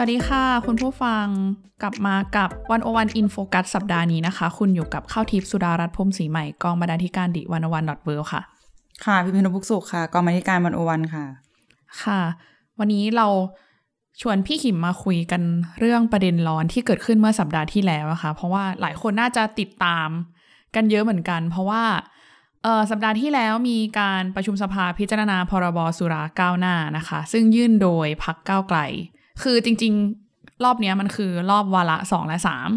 สวัสดีค่ะ คุณผู้ฟังกลับมากับ101 In Focus สัปดาห์นี้นะคะ คุณอยู่กับข้าวทิพย์สุดารัตน์พรมศรีใหม่กองบรรณาธิการ The101.world ค่ะ ค่ะ พิพินพุกสุขค่ะ กองบรรณาธิการ 101 ค่ะ ค่ะ วันนี้เราชวนพี่ขิมมาคุยกันเรื่องประเด็นร้อนที่เกิดขึ้นเมื่อสัปดาห์ที่แล้วอะค่ะเพราะว่าหลายคนน่าจะติดตามกันเยอะเหมือนกัน เพราะว่าเออสัปดาห์ที่แล้วมีการประชุมสภาพิจารณาพรบสุราก้าวหน้านะคะ ซึ่งยื่นโดยพรรคก้าวไกล คือจริง ๆ รอบนี้มันคือรอบวาระสองและสาม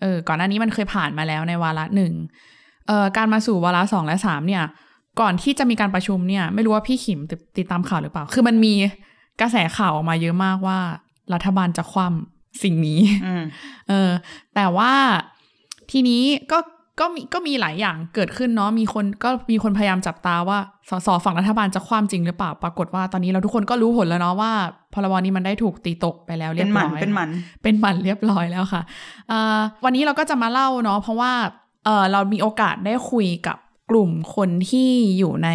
เออก่อนหน้านี้มันเคยผ่านมาแล้วในวาระหนึ่งเอ่อการมาสู่วาระสองและสามเนี่ย ก่อนที่จะมีการประชุมเนี่ย ไม่รู้ว่าพี่ขิมติดติดตามข่าวหรือเปล่า คือมันมีกระแสข่าวออกมาเยอะมากว่า รัฐบาลจะคว่ำสิ่งนี้อืมเออแต่ว่าทีนี้ก็ ก็มีก็มีหลายอย่างเกิดขึ้นเนาะมีคนก็มีคนพยายามจับตาว่าสสฝั่งรัฐบาลจะคว่ำจริงหรือเปล่าปรากฏว่าตอนนี้เราทุกคนก็รู้ผลแล้วเนาะว่าพรบนี้มันได้ถูกตีตกไปแล้วเรีเป็ยนบหมันร้อยเป็นหมันเป็นหมันเรียบร้อยแล้วค่ะเอ่อวันนี้เราก็จะมาเล่าเนาะเพราะว่าเออเรามีโอกาสได้คุยกับกลุ่มคนที่อยู่ใน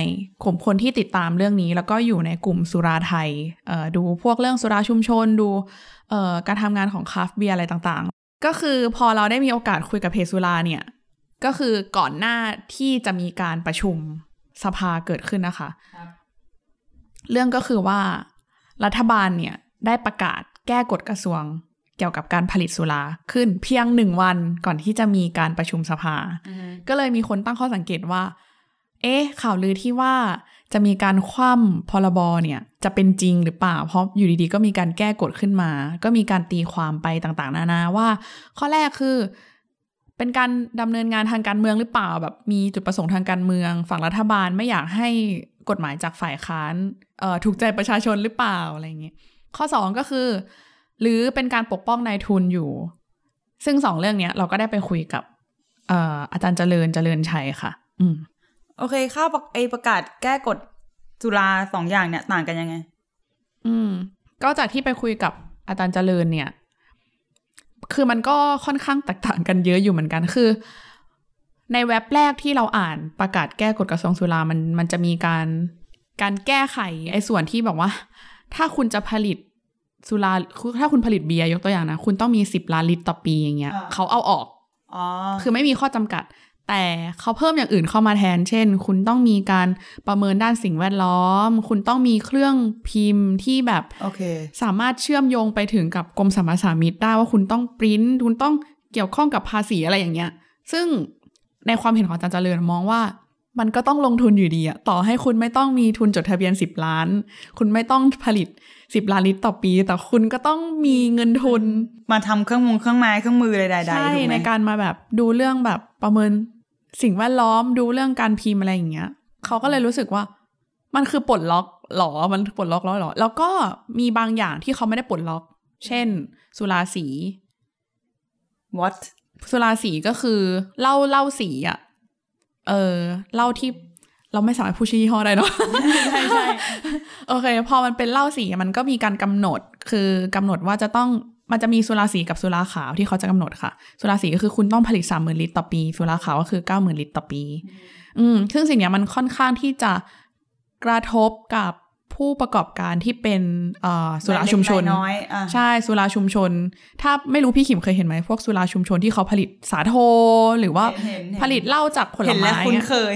กลุ่มคนที่ติดตามเรื่องนี้ แล้วก็อยู่ในกลุ่มสุราไทยเอ่อดูพวกเรื่องสุราชุมชนดูเอ่อการทำงานของคราฟต์เบียร์อะไรต่างๆ ก็คือพอเราได้มีโอกาสคุยกับเพจสุราเนี่ย ก็คือก่อนหน้าที่จะมีการประชุมสภาเกิดขึ้นนะคะ เรื่องก็คือว่ารัฐบาลเนี่ยได้ประกาศแก้กฎกระทรวงเกี่ยวกับการผลิตสุราขึ้นเพียงหนึ่งวันก่อนที่จะมีการประชุมสภา ก็เลยมีคนตั้งข้อสังเกตว่า เอ๊ะ ข่าวลือที่ว่าจะมีการคว่ำพรบเนี่ย จะเป็นจริงหรือเปล่า เพราะอยู่ดีๆ ก็มีการแก้กฎขึ้นมา ก็มีการตีความไปต่างๆ นานาว่า ข้อแรกคือ เป็นการดำเนินงานทางการเมืองหรือเปล่าแบบมีจุดประสงค์ทางการเมือง ฝั่งรัฐบาลไม่อยากให้กฎหมายจากฝ่ายค้านเอ่อถูกใจประชาชนหรือเปล่าอะไรอย่างเงี้ยข้อสองก็คือ หรือเป็นการปกป้องนายทุนอยู่ ซึ่งสองเรื่องเนี้ยเราก็ได้ไปคุยกับเอ่ออาจารย์เจริญเจริญชัยค่ะ อืมโอเคข้าวประไอประกาศแก้กฎจุฬาสองอย่างเนี่ยต่างกันยังไง อืม ก็จากที่ไปคุยกับอาจารย์เจริญเนี่ย คือมันก็ค่อนข้างแตกต่างกันเยอะอยู่เหมือนกันคือ ในเว็บแรกที่เราอ่านประกาศแก้กฎกระทรวงสุรามันมันจะมีการการแก้ไขไอ้ส่วนที่บอกว่า ถ้าคุณจะผลิตสุราคือถ้าคุณผลิตเบียร์ยกตัวอย่างนะ คุณต้องมีสิบล้านลิตรต่อปีอย่างเงี้ยอ่าเขาเอาออกอ๋อคือไม่มีข้อจำกัด แต่เขาเพิ่มอย่างอื่นเข้ามาแทน เช่น คุณต้องมีการประเมินด้านสิ่งแวดล้อม คุณต้องมีเครื่องพิมพ์ที่แบบโอเคสามารถเชื่อมโยงไปถึงกับกรมสรรพสามิตได้ว่าคุณต้องปริ้นคุณต้องเกี่ยวข้องกับภาษีอะไรอย่างเงี้ย ซึ่งในความเห็นของอาจารย์เจริญมองว่า มันก็ต้องลงทุนอยู่ดีอะต่อให้คุณไม่ต้องมีทุนจดทะเบียน 10 ล้าน คุณไม่ต้องผลิต 10 ล้านลิตรต่อปี แต่คุณก็ต้องมีเงินทุน มาทำเครื่องมือเครื่องไม้เครื่องมืออะไรใดๆใช่ถูกไหมในการมาแบบดูเรื่องแบบประเมิน สิ่งแวดล้อมดูเรื่องการพิมพ์อะไรอย่างเงี้ยเขาก็เลยรู้สึกว่า มันคือปลดล็อกหรอมันปลดล็อกแล้วหรอ แล้วก็มีบางอย่างที่เขาไม่ได้ปลดล็อก เช่น สุราสี what สุราสีก็คือเหล้าเหล้าสีอะเออเหล้าที่เราไม่สามารถพูดชื่อยี่ห้อได้เนาะใช่ใช่โอเค พอมันเป็นเหล้าสีมันก็มีการกำหนด คือกำหนดว่าจะต้อง มันจะมีสุราสีกับสุราขาวที่เขาจะกำหนดค่ะ สุราสีก็คือคุณต้องผลิตสามหมื่นลิตรต่อปี สุราขาวก็คือเก้าหมื่นลิตรต่อปี อืมซึ่งสิ่งเนี้ยมันค่อนข้างที่จะกระทบกับผู้ประกอบการที่เป็นเอ่อสุราชุมชนรายเล็กรายน้อยอะใช่สุราชุมชน ถ้าไม่รู้พี่ขิมเคยเห็นไหมพวกสุราชุมชนที่เขาผลิตสาโท หรือว่าเห็นเห็นผลิตเหล้าจากผลเห็นไม้แล้วคุ้นอะเคย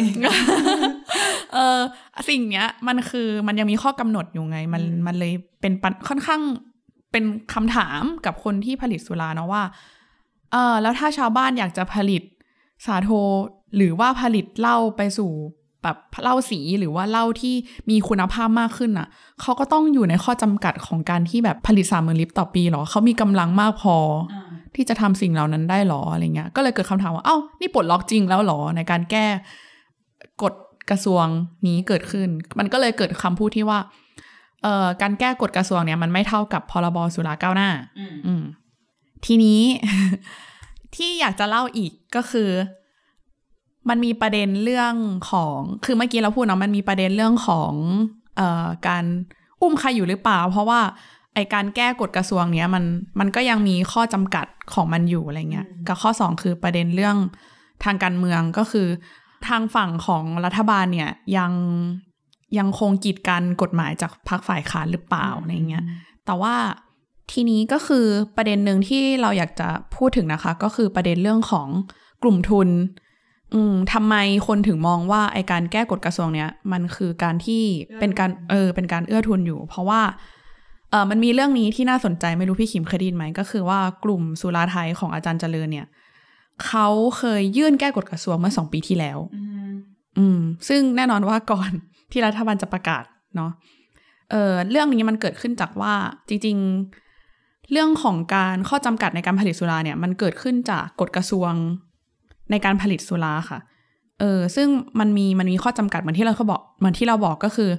เออสิ่งเนี้ยมันคือมันยังมีข้อกำหนดอยู่ไง มันมันเลยเป็นปัญค่อนข้าง เป็นคำถามกับคนที่ผลิตสุราเนาะว่าเออแล้วถ้าชาวบ้านอยากจะผลิตสาโทหรือว่าผลิตเหล้าไปสู่แบบเหล้าสีหรือว่าเหล้าที่มีคุณภาพมากขึ้นอะเขาก็ต้องอยู่ในข้อจำกัดของการที่แบบผลิตสามหมื่นลิตรต่อปีเหรอเขามีกำลังมากพอที่จะทำสิ่งเหล่านั้นได้หรออะไรเงี้ยก็เลยเกิดคำถามว่าเอ้านี่ปลดล็อกจริงแล้วหรอในการแก้กฎกระทรวงนี้เกิดขึ้น มันก็เลยเกิดคำพูดที่ว่า เอ่อการแก้กฎกระทรวงเนี่ยมันไม่เท่ากับพรบสุราก้าวหน้าอืมอืมทีนี้ ที่อยากจะเล่าอีกก็คือ มันมีประเด็นเรื่องของคือเมื่อกี้เราพูดเนาะมันมีประเด็นเรื่องของเอ่อการอุ้มใครอยู่หรือเปล่า เพราะว่าไอการแก้กฎกระทรวงเนี้ยมันมันก็ยังมีข้อจำกัดของมันอยู่อะไรเงี้ยกับข้อสองคือประเด็นเรื่องทางการเมืองก็คือ ทางฝั่งของรัฐบาลเนี่ยยัง ยังคงกีดกันกฎหมายจากพรรคฝ่ายค้านหรือเปล่าอะไรเงี้ย แต่ว่าทีนี้ก็คือประเด็นหนึ่งที่เราอยากจะพูดถึงนะคะ ก็คือประเด็นเรื่องของกลุ่มทุน อืมทำไมคนถึงมองว่าไอการแก้กฎกระทรวงเนี้ยมันคือการที่เป็นการเออเป็นการเอื้อทุนอยู่ เพราะว่าเออมันมีเรื่องนี้ที่น่าสนใจไม่รู้พี่ขิมเคยได้ยินไหม ก็คือว่ากลุ่มสุราไทยของอาจารย์เจริญเนี่ยเขาเคยยื่นแก้กฎกระทรวงเมื่อสองปีที่แล้ว อืม ซึ่งแน่นอนว่าก่อน ที่รัฐบาลจะประกาศเนาะเออเรื่องนี้มันเกิดขึ้นจากว่าจริง ๆ เรื่องของการข้อจำกัดในการผลิตสุราเนี่ย มันเกิดขึ้นจากกฎกระทรวงในการผลิตสุราค่ะ เออซึ่งมันมีมันมีข้อจำกัดเหมือนที่เราเขาบอกเหมือนที่เราบอกก็คือ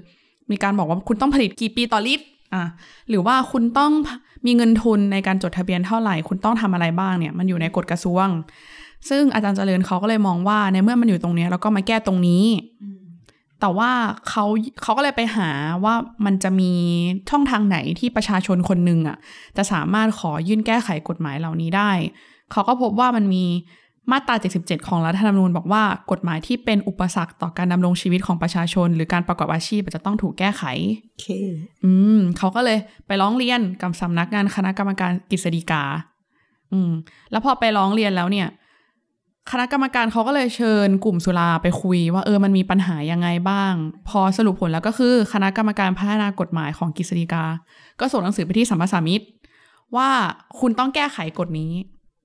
มีการบอกว่าคุณต้องผลิตกี่ปีต่อลิตรอะหรือว่าคุณต้องมีเงินทุนในการจดทะเบียนเท่าไหร่ คุณต้องทำอะไรบ้างเนี่ย มันอยู่ในกฎกระทรวง ซึ่งอาจารย์เจริญเขาก็เลยมองว่าในเมื่อมันอยู่ตรงนี้เราก็มาแก้ตรงนี้ แต่ว่าเขาเขาก็เลยไปหาว่ามันจะมีช่องทางไหนที่ประชาชนคนหนึ่งอะจะสามารถขอยื่นแก้ไขกฎหมายเหล่านี้ได้ เขาก็พบว่ามันมีมาตรา 77 ของรัฐธรรมนูญบอกว่ากฎหมายที่เป็นอุปสรรคต่อการดำรงชีวิตของประชาชน หรือการประกอบอาชีพจะต้องถูกแก้ไขโอเคอืมเขาก็เลยไปร้องเรียนกับสำนักงานคณะกรรมการกฤษฎีกา อืม แล้วพอไปร้องเรียนแล้วเนี่ย คณะกรรมการเขาก็เลยเชิญกลุ่มสุราไปคุยว่าเออมันมีปัญหายังไงบ้าง พอสรุปผลแล้วก็คือคณะกรรมการพัฒนากฎหมายของกฤษฎีกา ก็ส่งหนังสือไปที่สัมมาสามิตว่าคุณต้องแก้ไขกฎนี้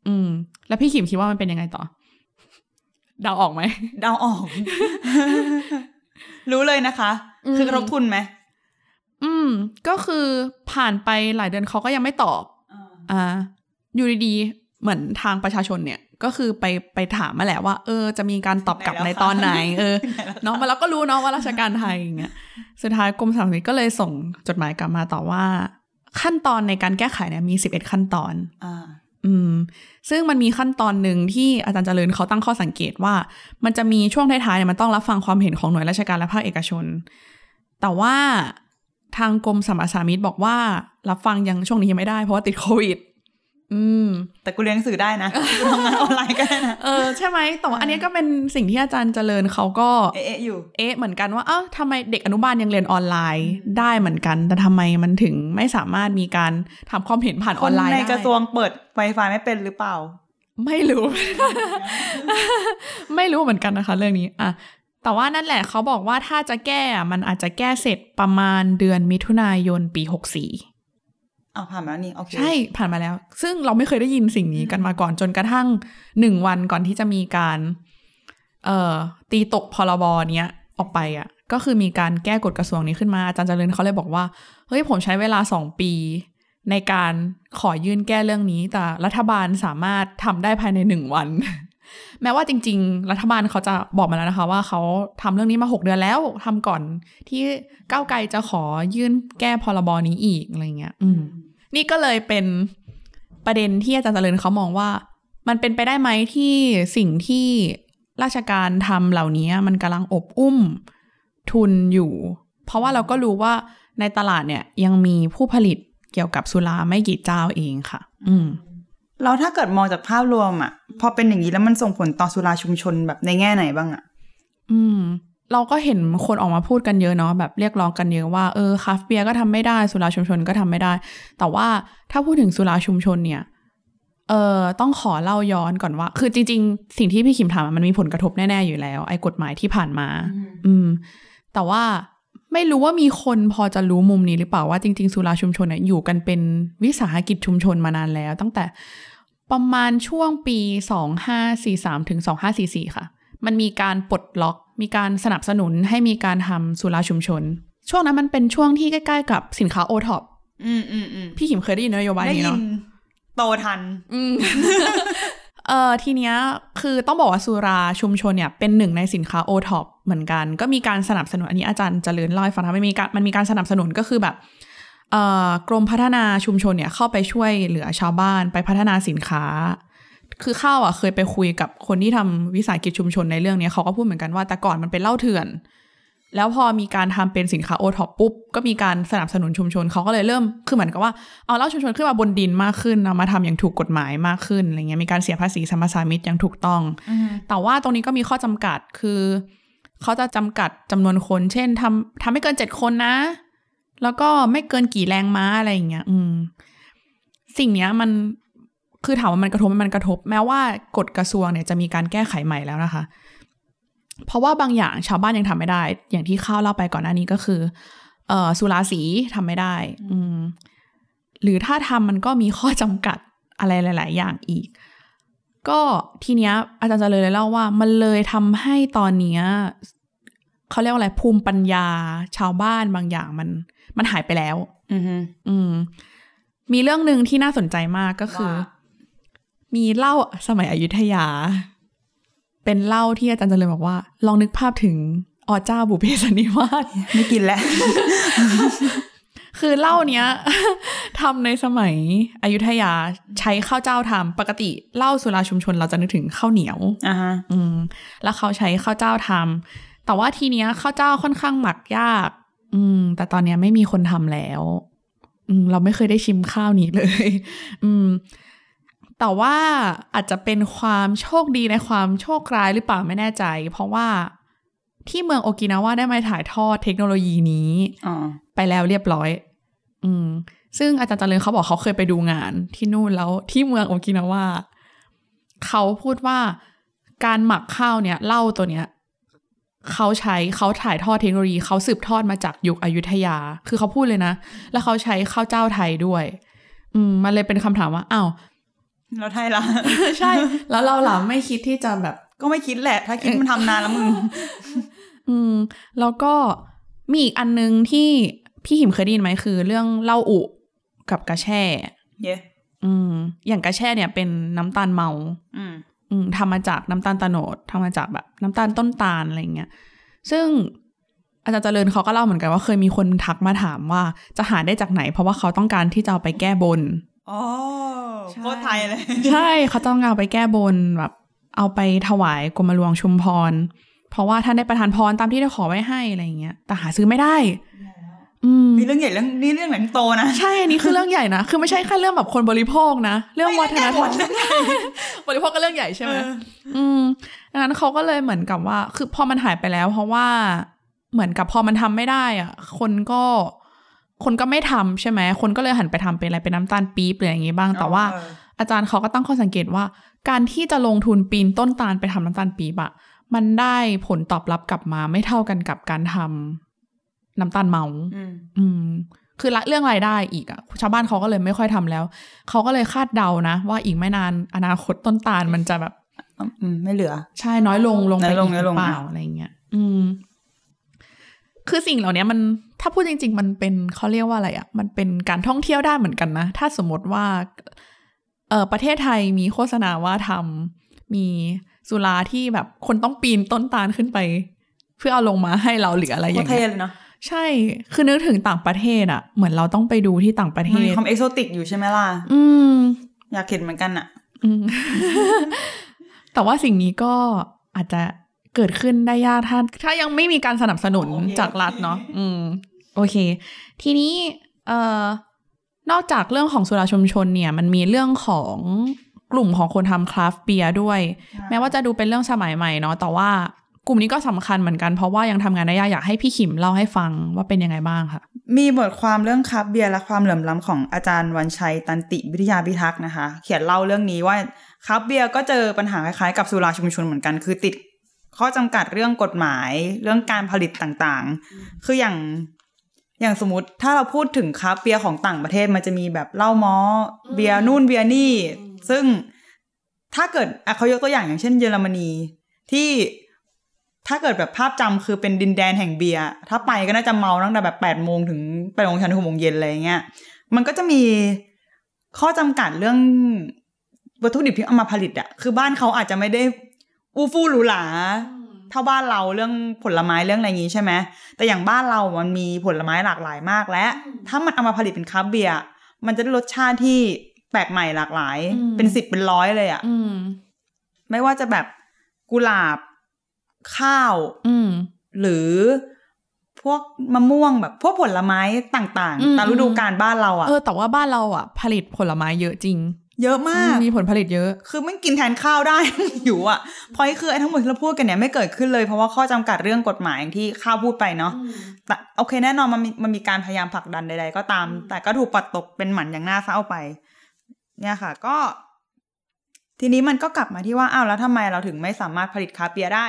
อืม แล้วพี่ขิมคิดว่ามันเป็นยังไงต่อ เดาออกไหมเดาออก รู้เลยนะคะอืมคือกระทบทุนไหมอืม ก็คือผ่านไปหลายเดือนเขาก็ยังไม่ตอบอ่า อยู่ดีๆเหมือนทางประชาชนเนี่ย ก็คือไปไปถามมาแหละว่า เออ จะมีการตอบกลับไหนแล้วในตอนไหนคะเออไหนแล้วคะเนาะมาแล้วก็รู้เนาะว่าราชการไทยอย่างเงี้ยสุดท้ายกรมสรรพสามิตก็เลยส่งจดหมายกลับมาต่อว่า ขั้นตอนในการแก้ไขเนี่ยมี11ขั้นตอนอ่าอืม ซึ่งมันมีขั้นตอนหนึ่งที่อาจารย์เจริญเขาตั้งข้อสังเกตว่า มันจะมีช่วงท้ายๆเนี่ยมันต้องรับฟังความเห็นของหน่วยราชการและภาคเอกชน แต่ว่าทางกรมสรรพสามิตบอกว่ารับฟังยังช่วงนี้ยังไม่ได้เพราะว่าติดโควิด อืม แต่กูเรียนหนังสือได้นะกูทำงานออนไลน์ก็ได้นะ เออใช่ไหมแต่ว่าอันนี้ก็เป็นสิ่งที่อาจารย์เจริญเขาก็เอ๊ะๆอยู่ เอ๊ะเหมือนกันว่าเอ้าทำไมเด็กอนุบาลยังเรียนออนไลน์ได้เหมือนกัน แต่ทำไมมันถึงไม่สามารถมีการทำความเห็นผ่านอคอนนไลน์ในได้กระทรวงเปิด Wi-Fi ไม่เป็นหรือเปล่า ไม่รู้ ไม่รู้เหมือนกันนะคะ เรื่องนี้อะแต่ว่านั่นแหละเขาบอกว่าถ้าจะแก้อะมันอาจจะแก้เสร็จประมาณเดือนมิถุนายนปีหกสี่ เอาผ่านมาแล้วนี่โอเคใช่ผ่านมาแล้ว ซึ่งเราไม่เคยได้ยินสิ่งนี้กันมาก่อนจนกระทั่งหนึ่งวันก่อนที่จะมีการ เอ่อ ตีตกพรบเนี้ยออกไปอะ ก็คือมีการแก้กฎกระทรวงนี้ขึ้นมาอาจารย์เจริญเขาเลยบอกว่า เฮ้ยผมใช้เวลาสองปี ในการขอยื่นแก้เรื่องนี้ แต่รัฐบาลสามารถทำได้ภายในหนึ่งวัน แม้ว่าจริง ๆ รัฐบาลเขาจะบอกมาแล้วนะคะ ว่าเขาทำเรื่องนี้มาหกเดือนแล้วทำก่อนที่ก้าวไกลจะขอยื่นแก้พรบนี้อีกอะไรเงี้ย อืม นี่ก็เลยเป็นประเด็นที่อาจารย์เจริญเขามองว่า มันเป็นไปได้ไหมที่สิ่งที่ราชการทำเหล่านี้มันกำลังอบอุ้มทุนอยู่ เพราะว่าเราก็รู้ว่าในตลาดเนี่ยยังมีผู้ผลิตเกี่ยวกับสุราไม่กี่เจ้าเองค่ะ อืมเราถ้าเกิดมองจากภาพรวมอะ พอเป็นอย่างนี้แล้วมันส่งผลต่อสุราชุมชนแบบในแง่ไหนบ้างอะ อืม เราก็เห็นคนออกมาพูดกันเยอะเนาะแบบเรียกร้องกันเยอะว่าเออคราฟต์เบียร์ก็ทำไม่ได้สุราชุมชนก็ทำไม่ได้ แต่ว่าถ้าพูดถึงสุราชุมชนเนี่ยเออต้องขอเล่าย้อนก่อนว่า คือจริง ๆ สิ่งที่พี่ขิมถามอะมันมีผลกระทบแน่ ๆ อยู่แล้ว ไอ้กฎหมายที่ผ่านมา อืม แต่ว่าไม่รู้ว่ามีคนพอจะรู้มุมนี้หรือเปล่าว่าจริง ๆ สุราชุมชนเนี่ยอยู่กันเป็นวิสาหกิจชุมชนมานานแล้ว ตั้งแต่ประมาณช่วงปี 2543 ถึง 2544 ค่ะ มันมีการปลดล็อก มีการสนับสนุนให้มีการทำสุราชุมชน ช่วงนั้นมันเป็นช่วงที่ใกล้ ๆ กับสินค้าโอท็อปอืมอืมอืมพี่ขิมเคยได้ยินนโยบายนี้เนาะได้นี้ยินโตทัน อืมเอ่อทีเนี้ยคือต้องบอกว่าสุราชุมชนเนี่ยเป็นหนึ่งในสินค้าโอท็อปเหมือนกัน ก็มีการสนับสนุนอันนี้อาจารย์เจริญเล่าให้ฟังนะมันมีการมันมีการสนับสนุนก็คือแบบเอ่อกรมพัฒนาชุมชนเนี่ยเข้าไปช่วยเหลือชาวบ้านไปพัฒนาสินค้า คือข้าวอะเคยไปคุยกับคนที่ทำวิสาหกิจชุมชนในเรื่องนี้เขาก็พูดเหมือนกันว่าแต่ก่อนมันเป็นเหล้าเถื่อน แล้วพอมีการทำเป็นสินค้าโอท็อปปุ๊บ ก็มีการสนับสนุนชุมชนเขาก็เลยเริ่มคือเหมือนกับว่าเอาเหล้าชุมชนขึ้นมาบนดินมากขึ้นเอามาทำอย่างถูกกฎหมายมากขึ้นอะไรเงี้ยมีการเสียภาษีสมปทามิตอย่างถูกต้อง แต่ว่าตรงนี้ก็มีข้อจำกัดคือเขาจะจำกัดจำนวนคน เช่นทำทำไม่เกินเจ็ดคนนะ แล้วก็ไม่เกินกี่แรงม้าอะไรอย่างเงี้ย อืม สิ่งเนี้ยมัน คือถามว่ามันกระทบไหมมันกระทบ แม้ว่ากฎกระทรวงเนี่ยจะมีการแก้ไขใหม่แล้วนะคะ เพราะว่าบางอย่างชาวบ้านยังทำไม่ได้ อย่างที่ข้าวเล่าไปก่อนหน้านี้ก็คือ เอ่อสุราสีทำไม่ได้ อืม หรือถ้าทำมันก็มีข้อจำกัดอะไรหลาย ๆ อย่างอีก ก็ทีเนี้ย อาจารย์จะเลยเลยเล่าว่า มันเลยทำให้ตอนเนี้ยเขาเรียกว่าอะไรภูมิปัญญาชาวบ้านบางอย่างมัน มันหายไปแล้ว อือฮึอืมมีเรื่องหนึ่งที่น่าสนใจมากก็คือว่า มีเหล้าสมัยอยุธยา เป็นเหล้าที่อาจารย์เจริญบอกว่า ลองนึกภาพถึงอเจ้าบุพเพสันนิวาสไม่กินแล้ว คือเหล้าเนี้ยทำในสมัยอยุธยาใช้ข้าวเจ้าทำปกติเหล้าสุราชุมชนเราจะนึกถึงข้าวเหนียวอ่าฮะอืม แล้วเขาใช้ข้าวเจ้าทำแต่ว่าทีเนี้ยข้าวเจ้าค่อนข้างหมักยาก อืม แต่ตอนเนี้ยไม่มีคนทำแล้ว อืม เราไม่เคยได้ชิมข้าวนี้เลย อืม แต่ว่าอาจจะเป็นความโชคดีในความโชคร้ายหรือเปล่าไม่แน่ใจ เพราะว่าที่เมืองโอกินาวาได้มาถ่ายทอดเทคโนโลยีนี้อ๋อไปแล้วเรียบร้อย อืม ซึ่งอาจารย์เจริญเขาบอกเขาเคยไปดูงาน ที่นู่นแล้วที่เมืองโอกินาวาเขาพูดว่าการหมักข้าวเนี่ยเหล้าตัวเนี้ยเขาใช้เขาถ่ายทอดเทคโนโลยีเขาสืบทอดมาจากยุคอยุธยา คือเขาพูดเลยนะ แล้วเขาใช้ข้าวเจ้าไทยด้วย อืมมันเลยเป็นคำถามว่าอ้าว แล้วไทยล่ะใช่ แล้วเราล่ะไม่คิดที่จะแบบ ก็ไม่คิดแหละ ถ้าคิดมันทำนานแล้วมึง อืม แล้วก็มีอีกอันนึงที่พี่หิมเคยได้ยินไหมคือ เรื่องเหล้าอุกับกระแช่ เย้อืม อย่างกระแช่เนี่ยเป็นน้ำตาลเมา อืม อืมทำมาจากน้ำตาลตะโนดทำมาจากแบบน้ำตาลต้นตาลอะไรเงี้ย ซึ่งอาจารย์เจริญเขาก็เล่าเหมือนกันว่าเคยมีคนทักมาถามว่าจะหาได้จากไหน เพราะว่าเขาต้องการที่จะเอาไปแก้บน อ๋อใช่โคตรไทยเลย ใช่เขาต้องเอาไปแก้บนแบบ เอาไปถวายกรมหลวงชุมพร เพราะว่าท่านได้ประทานพรตามที่ได้ขอไว้ให้อะไรเงี้ย แต่หาซื้อไม่ได้อืมมีเรื่องใหญ่เรื่องนี่เรื่องหนังโตนะใช่อันนี้คือเรื่องใหญ่นะคือไม่ใช่แค่เรื่องแบบคนบริโภคนะ เรื่องวัฒนธรรมบริโภคก็เรื่องใหญ่ใช่ไหมเอออืมดังนั้นเขาก็เลยเหมือนกับว่า คือพอมันหายไปแล้ว เพราะว่าเหมือนกับพอมันทำไม่ได้อะ คนก็ คนก็ไม่ทำใช่ไหมคนก็เลยหันไปทำเป็นอะไรเป็นน้ำตาลปี๊บหรืออย่างนี้บ้าง แต่ว่าเอออาจารย์เขาก็ตั้งข้อสังเกตว่า การที่จะลงทุนปีนต้นตาลไปทำน้ำตาลปี๊บอะมันได้ผลตอบรับกลับมาไม่เท่ากันกับการทำน้ำตาลเมาอืมอืมคือละเรื่องรายได้อีกอะชาวบ้านเขาก็เลยไม่ค่อยทำแล้ว เขาก็เลยคาดเดานะ ว่าอีกไม่นานอนาคตต้นตาลมันจะแบบอืมไม่เหลือ ใช่น้อยลงลงไปน้อยลงอีกน้อยหลรืงอเปล่าอะอะไรเงี้ยอืม คือสิ่งเหล่านี้มัน ถ้าพูดจริง ๆ มันเป็นเขาเรียกว่าอะไรอะมันเป็นการท่องเที่ยวได้เหมือนกันนะ ถ้าสมมติว่า เออประเทศไทยมีโฆษณาว่าทำมีสุราที่แบบคนต้องปีนต้นตาลขึ้นไป เพื่อเอาลงมาให้เราหรืออะไรอโคตย่ารงเท่เงี้ยเลยเนาะใช่ คือนึกถึงต่างประเทศอะเหมือนเราต้องไปดูที่ต่างประเทมันมีศความเอกโซติกอยู่ใช่ไหมล่ะ อืม อยากเห็นเหมือนกันอะอืมแต่ว่าสิ่งนี้ก็อาจจะ เกิดขึ้นได้ยากถ้าถ้ายังไม่มีการสนับสนุนจากรัฐเนาะอืม โอเค ทีนี้เอ่อนอกจากเรื่องของสุราชุมชนเนี่ย มันมีเรื่องของกลุ่มของคนทำคราฟต์เบียร์ด้วย แม้ว่าจะดูเป็นเรื่องสมัยใหม่เนาะแต่ว่ากลุ่มนี้ก็สำคัญเหมือนกันเพราะว่ายังทำงานได้ยากอยากให้พี่ขิมเล่าให้ฟังว่าเป็นยังไงบ้างค่ะ มีบทความเรื่องคราฟต์เบียร์และความเหลื่อมล้ำของอาจารย์วันชัยตันติวิทยาพิทักษ์นะคะ เขียนเล่าเรื่องนี้ว่าคราฟต์เบียร์ก็เจอปัญหาคล้ายๆกับสุราชุมชนเหมือนกัน คือติด ข้อจำกัดเรื่องกฎหมายเรื่องการผลิตต่างๆ คืออย่างอย่างสมมติถ้าเราพูดถึงคราฟต์เบียร์ของต่างประเทศมันจะมีแบบเหล้าม้อ เบียร์นู่นเบียร์นี่ ซึ่งถ้าเกิดอะเขายกตัวอย่างอย่างเช่น เยอรมนีที่ถ้าเกิดแบบภาพจำคือเป็นดินแดนแห่งเบียร์ถ้าไปก็น่าจะเมาตั้งแต่แบบแปดโมงถึงแปดโมงเช้าถึงหกโมงเย็นอะไรอย่างเงี้ยมันก็จะมีข้อจำกัดเรื่องวัตถุดิบที่เอามาผลิตอะคือบ้านเขาอาจจะไม่ได้ อู้ฟู่หรูหราเท่าบ้านเราเรื่องผลไม้เรื่องอะไรอย่างนี้ใช่ไหมแต่อย่างบ้านเรา มันมีผลไม้หลากหลายมากและ ถ้ามันเอามาผลิตเป็นคราฟต์เบียร์มันจะได้รสชาติที่แปลกใหม่หลากหลายอืมเป็นสิบเป็นร้อยเลยอะอืมไม่ว่าจะแบบกุหลาบข้าว อืมหรือพวกมะม่วงแบบพวกผลไม้ต่างอืมๆตามฤดูกาลบ้านเราอะเออแต่ว่าบ้านเราอะ ผลิตผลไม้เยอะจริง เยอะมากมีผลผลิตเยอะ คือไม่กินแทนข้าวได้อยู่อะเพราะไอ้คือไอ้ทั้งหมดที่เราพูดกันเนี่ยไม่เกิดขึ้นเลยเพราะว่าข้อจำกัดเรื่องกฎหมายอย่างที่ข้าวพูดไปเนาะแต่โอเคแน่นอนมันมีมันมีการพยายามผลักดันใดๆก็ตาม แต่ก็ถูกปัดตกเป็นหมันอย่างน่าเศร้าไป เนี่ยค่ะ ก็ ทีนี้มันก็กลับมาที่ว่าอ้าวแล้วทำไมเราถึงไม่สามารถผลิตคาเปียร์ได้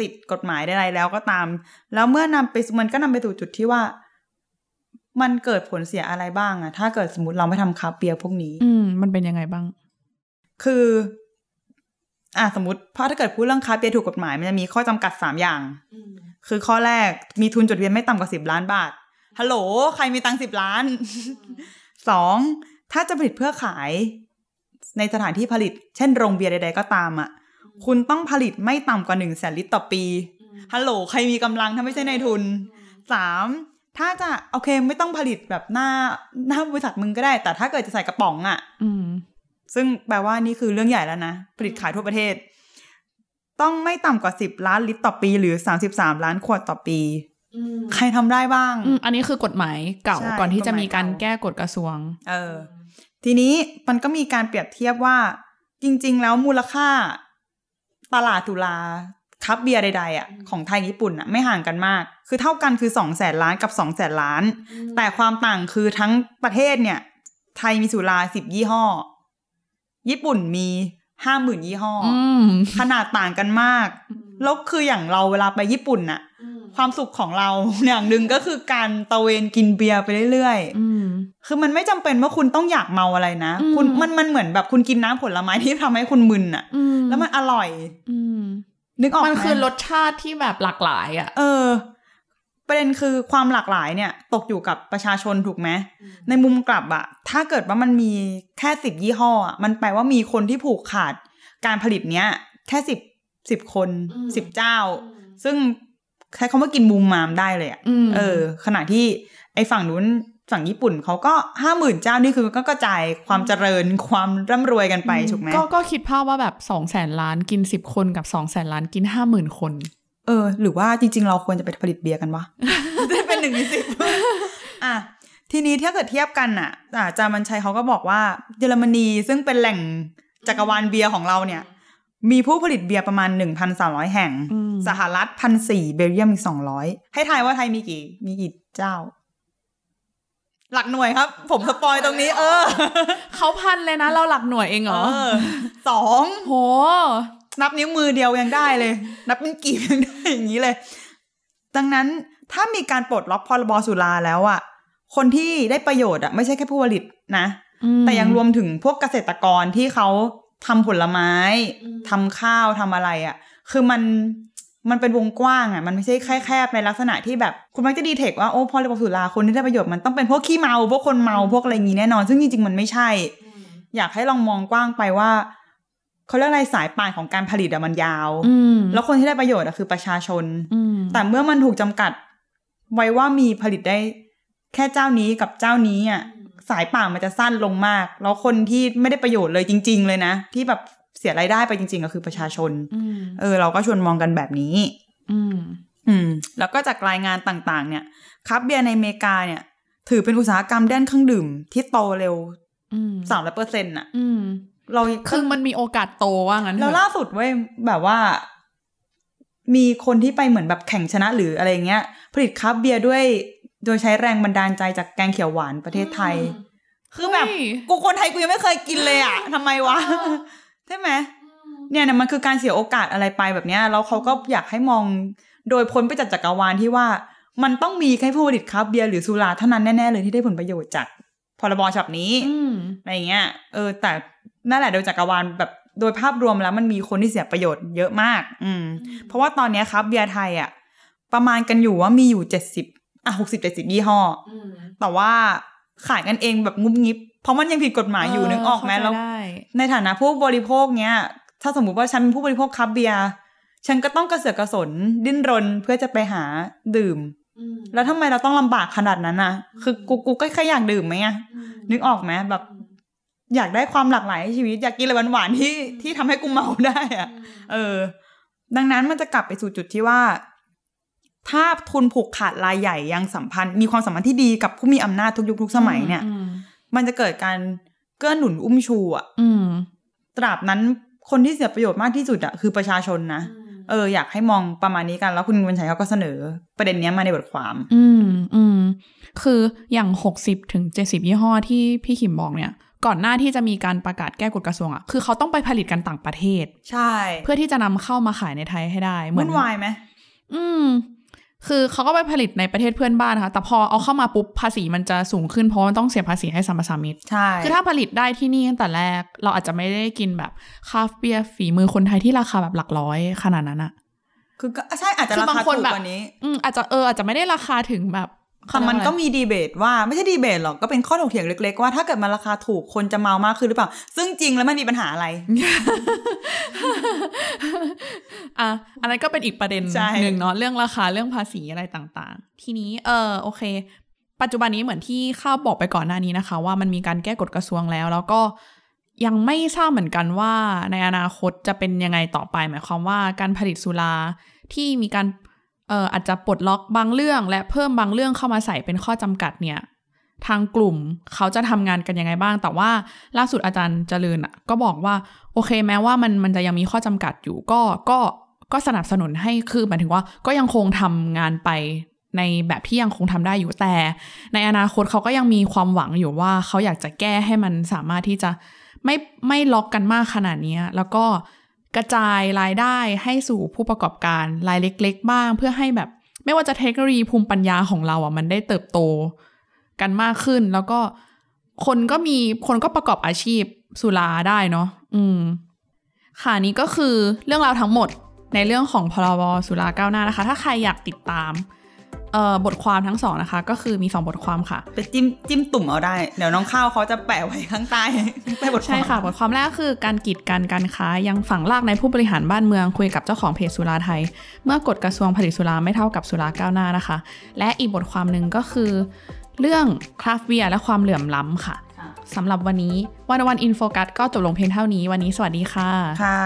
ติดกฎหมายใดๆแล้วก็ตาม แล้วเมื่อนำไปมันก็นำไปสู่จุดที่ว่า มันเกิดผลเสียอะไรบ้างอะถ้าเกิดสมมติเราไม่ทำคาเปียร์พวกนี้ อืมมันเป็นยังไงบ้าง คือ อะสมมติเพราะถ้าเกิดพูดเรื่องค้าเปียร์ถูกกฎหมายมันจะมีข้อจำกัดสามอย่าง คือข้อแรกมีทุนจดทะเบียนไม่ต่ำกว่าสิบล้านบาทฮัลโหล ใครมีตังสิบล้านสองถ้าจะผลิตเพื่อขาย ในสถานที่ผลิต เช่นโรงเบียร์ใด ๆ ก็ตามอะ คุณต้องผลิตไม่ต่ำกว่าหนึ่งแสนลิตรต่อปีฮัลโหล ใครมีกำลังถ้าไม่ใช่ในทุนสาม ถ้าจะโอเคไม่ต้องผลิตแบบหน้าหน้าบริษัทมึงก็ได้ แต่ถ้าเกิดจะใส่กระป๋องอะ อืม ซึ่งแปลว่านี่คือเรื่องใหญ่แล้วนะ ผลิตขายทั่วประเทศ ต้องไม่ต่ำกว่าสิบล้านลิตรต่อปี หรือสามสิบสามล้านขวดต่อปีใครทำได้บ้างอืมอันนี้คือกฎหมายเก่าใช่ก่อนที่จะมีการกฎหมายเก่าแก้กฎกระทรวง เออ ทีนี้มันก็มีการเปรียบเทียบว่า จริง ๆ แล้วมูลค่า ตลาดตุลา คับเบียร์ใดๆอะของไทยญี่ปุ่นอะไม่ห่างกันมาก คือเท่ากันคือสองแสนล้านกับสองแสนล้าน แต่ความต่างคือทั้งประเทศเนี่ย ไทยมีสุราสิบยี่ห้อ ญี่ปุ่นมีห้าหมื่นยี่ห้อออืมขนาดต่างกันมากแล้วคืออย่างเราเวลาไปญี่ปุ่นน่ะ ความสุขของเราอย่างหนึ่งก็คือการตะเวนกินเบียร์ไปเรื่อยๆอืมคือมันไม่จำเป็นว่าคุณต้องอยากเมาอะไรนะอืมคุณมันมันเหมือนแบบคุณกินน้ำผลไม้ที่ทำให้คุณมึนอะอืมแล้วมันอร่อย อืม นึกออกไหมันคือรสชาติที่แบบหลากหลายอะ เออ ประเด็นคือความหลากหลายเนี่ย ตกอยู่กับประชาชนถูกไหมในมุมกลับอะถ้าเกิดว่ามันมีแค่สิบยี่ห้ออะมันแปลว่ามีคนที่ผูกขาดการผลิตเนี้ย แค่สิบสิบคนอืมสิบเจ้า ซึ่งใช้คำว่ากินบูมมามได้เลยอะอืมเออ ขณะที่ไอ้ฝั่งนู้น ฝั่งญี่ปุ่นเขาก็ห้าหมื่นเจ้านี่คือก็กระจายความเจริญความร่ำรวยกันไปถูกไหมก็ก็คิดภาพว่าแบบสองแสนล้านกินสิบคนกับสองแสนล้านกินห้าหมื่นคน เออ หรือว่าจริง ๆ เราควรจะไปผลิตเบียร์กันวะจะเป็นหนึ่งในสิบอะทีนี้ถ้าเกิดเทียบกันอะอาจารย์มันชัยเขาก็บอกว่าเยอรมนีซึ่งเป็นแหล่งจักรวาลเบียร์ของเราเนี่ย มีผู้ผลิตเบียร์ประมาณ 1,300 แห่งอืมสหรัฐพันสี่เบลเยียมอีก200 ให้ทายว่าไทยมีกี่มีกี่เจ้า หลักหน่วยครับ ผมสปอยตรงนี้ เออ เขาพันเลยนะ เราหลักหน่วยเองเหรอเออสองโห นับนิ้วมือเดียวยังได้เลย นับเป็นกีบยังได้อย่างนี้เลย ดังนั้นถ้ามีการปลดล็อกพรบสุราแล้วอะ คนที่ได้ประโยชน์อะไม่ใช่แค่ผู้ผลิตนะอืมแต่ยังรวมถึงพวกเกษตรกรที่เขาทำผลไม้ทำข้าวทำอะไรอะ คือมัน มันเป็นวงกว้างอะ มันไม่ใช่แค่แคบในลักษณะที่แบบ คุณมักจะดีเทคว่า โอ้พอระบบสุราคนที่ได้ประโยชน์มันต้องเป็นพวกขี้เมา พวกคนเมาพวกอะไรอย่างงี้แน่นอน ซึ่งจริงๆมันไม่ใช่ อยากให้ลองมองกว้างไปว่าเขาเรียกอะไรสายป่านของการผลิตอะมันยาวอืมแล้วคนที่ได้ประโยชน์อะคือประชาชนอืมแต่เมื่อมันถูกจำกัด ไว้ว่ามีผลิตได้ แค่เจ้านี้กับเจ้านี้อะสายป่านมันจะสั้นลงมาก แล้วคนที่ไม่ได้ประโยชน์เลยจริง ๆ เลยนะที่แบบ เสียรายได้ไปจริงๆก็คือประชาชนอืมเออ เราก็ชวนมองกันแบบนี้ อืม อืม แล้วก็จากรายงานต่างๆ เนี่ยครับเบียร์ในอเมริกาเนี่ย ถือเป็นอุตสาหกรรมด้านเครื่องดื่ม ที่โตเร็วอืมสามร้อยเปอร์เซ็นต์อะอืมเราคือมันมีโอกาสโตว่างั้นเถแล้วอะล่าสุดเว้ยแบบว่า มีคนที่ไปเหมือนแบบแข่งชนะหรืออะไรเงี้ย ผลิตคราฟต์เบียร์ด้วย โดยใช้แรงบันดาลใจจากแกงเขียวหวานประเทศไทย คือแบบเฮ้ยกูคนไทยกูยังไม่เคยกินเลยอะทำไมวะ ใช่ไหมเนี่ยนะมันคือการเสียโอกาสอะไรไปแบบเนี้ยแล้วเขาก็อยากให้มองโดยพ้นไปจากจักรวาลที่ว่ามันต้องมีแค่ผู้ผลิตคราฟต์เบียร์หรือสุราเท่านั้นแน่ๆเลยที่ได้ผลประโยชน์จากพรบฉบับนี้อืมอะไรเงี้ยเออ แต่นั่นแหละโดยจักรวาลแบบโดยภาพรวมแล้วมันมีคนที่เสียประโยชน์เยอะมาก อืม เพราะว่าตอนเนี้ยครับเบียร์ไทยอะ ประมาณกันอยู่ว่ามีอยู่เจ็ดสิบอะหกสิบเจ็ดสิบยี่ห้ออแต่ว่าขายกันเองแบบงุบงิบ เพราะมันยังผิดกฎหมายอยู่นึกออกไหมเข้าใจแล้วได้ในฐานะผู้บริโภคเนี้ย ถ้าสมมุติว่าฉันเป็นผู้บริโภคครับเบียร์ฉันก็ต้องกระเสือกกระสนดิ้นรนเพื่อจะไปหาดื่ม แล้วทำไมเราต้องลำบากขนาดนั้นนะคือกูกูก็แค่อยากดื่มไหมอะนึกออกไหมแบบ อยากได้ความหลากหลายในชีวิตอยากกินอะไรหวานๆที่ที่ทำให้กูเมาได้อะเออ ดังนั้นมันจะกลับไปสู่จุดที่ว่า ถ้าทุนผูกขาดรายใหญ่ยังสัมพันธ์ มีความสัมพันธ์ที่ดีกับผู้มีอำนาจทุกยุคทุกสมัยเนี่ยอื มมันจะเกิดการเกื้อหนุนอุ้มชูอะอืม ตราบนั้นคนที่เสียประโยชน์มากที่สุดอะคือประชาชนนะเอออยากให้มองประมาณนี้กัน แล้วคุณวันชัยเขาก็เสนอ ประเด็นเนี้ยมาในบทความ อืมอืมคืออย่างหกสิบถึงเจ็ดสิบยี่ห้อที่พี่ขิมบอกเนี่ย ก่อนหน้าที่จะมีการประกาศแก้กฎกระทรวงอะคือเขาต้องไปผลิตกันต่างประเทศ ใช่ เพื่อที่จะนำเข้ามาขายในไทยให้ได้ เหมืวุ่อนนวายไหมอืม คือเขาก็ไปผลิตในประเทศเพื่อนบ้านค่ะแต่พอเอาเข้ามาปุ๊บภาษีมันจะสูงขึ้นเพราะมันต้องเสียภาษีให้สัมปทานมิตรใช่ คือถ้าผลิตได้ที่นี่ตั้งแต่แรก เราอาจจะไม่ได้กินแบบคราฟต์เบียร์ฝีมือคนไทยที่ราคาแบบหลักร้อยขนาดนั้นอะคือก็ใช่อาจจะคือราบางคาคนถูกแบบกว่านี้ อืมอาจจะเอออาจจะไม่ได้ราคาถึงแบบ แต่มันก็มีดีเบตว่าไม่ใช่ดีเบตหรอกก็เป็นข้อถกเถียงเล็ก ๆ ว่าถ้าเกิดมันราคาถูกคนจะเมามากขึ้นหรือเปล่า ซึ่งจริงแล้วมันมีปัญหาอะไร อะอันนั้นก็เป็นอีกประเด็นใช่หนึ่งเนาะเรื่องราคาเรื่องภาษีอะไรต่างๆ ทีนี้เออโอเค ปัจจุบันนี้เหมือนที่ข้าวบอกไปก่อนหน้านี้นะคะ ว่ามันมีการแก้กฎกระทรวงแล้ว แล้วก็ยังไม่ทราบเหมือนกันว่าในอนาคตจะเป็นยังไงต่อไป หมายความว่าการผลิตสุราที่มีการเอ่ออาจจะปลดล็อกบางเรื่อง และเพิ่มบางเรื่องเข้ามาใส่เป็นข้อจำกัดเนี่ย ทางกลุ่มเขาจะทำงานกันยังไงบ้าง แต่ว่าล่าสุดอาจารย์เจริญอะก็บอกว่าโอเคแม้ว่ามันมันจะยังมีข้อจำกัดอยู่ก็ก็ก็สนับสนุนให้คือหมายถึงว่าก็ยังคงทำงานไปในแบบที่ยังคงทำได้อยู่แต่ ในอนาคตเขาก็ยังมีความหวังอยู่ว่าเขาอยากจะแก้ให้มันสามารถที่จะไม่ไม่ล็อกกันมากขนาดนี้แล้วก็ กระจายรายได้ให้สู่ผู้ประกอบการรายเล็ก ๆ บ้าง เพื่อให้แบบ ไม่ว่าจะเทคโนโลยีภูมิปัญญาของเราอะมันได้เติบโตกันมากขึ้น แล้วก็คนก็มีคนก็ประกอบอาชีพสุราได้เนาะอืม ค่ะนี่ก็คือเรื่องราวทั้งหมดในเรื่องของพรบสุราก้าวหน้านะคะ ถ้าใครอยากติดตาม บทความทั้งสองนะคะ ก็คือมีสองบทความค่ะไปจิ้มจิ้มตุ่มเอาได้ เดี๋ยวน้องข้าวเขาจะแปะไว้ข้างใต้ใต้บทความใช่ค่ะ บทความแรกคือการกีดกันการค้ายังฝังลากในผู้บริหารบ้านเมืองคุยกับเจ้าของเพจสุราไทย เมื่อกฎกระทรวงผลิตสุราไม่เท่ากับสุราก้าวหน้านะคะ และอีกบทความหนึ่งก็คือ เรื่องคราฟต์เบียร์และความเหลื่อมล้ำค่ะสำหรับวันนี้วันวันอินโฟกัสก็จบลงเพียงเท่านี้ วันนี้สวัสดีค่ะค่ะ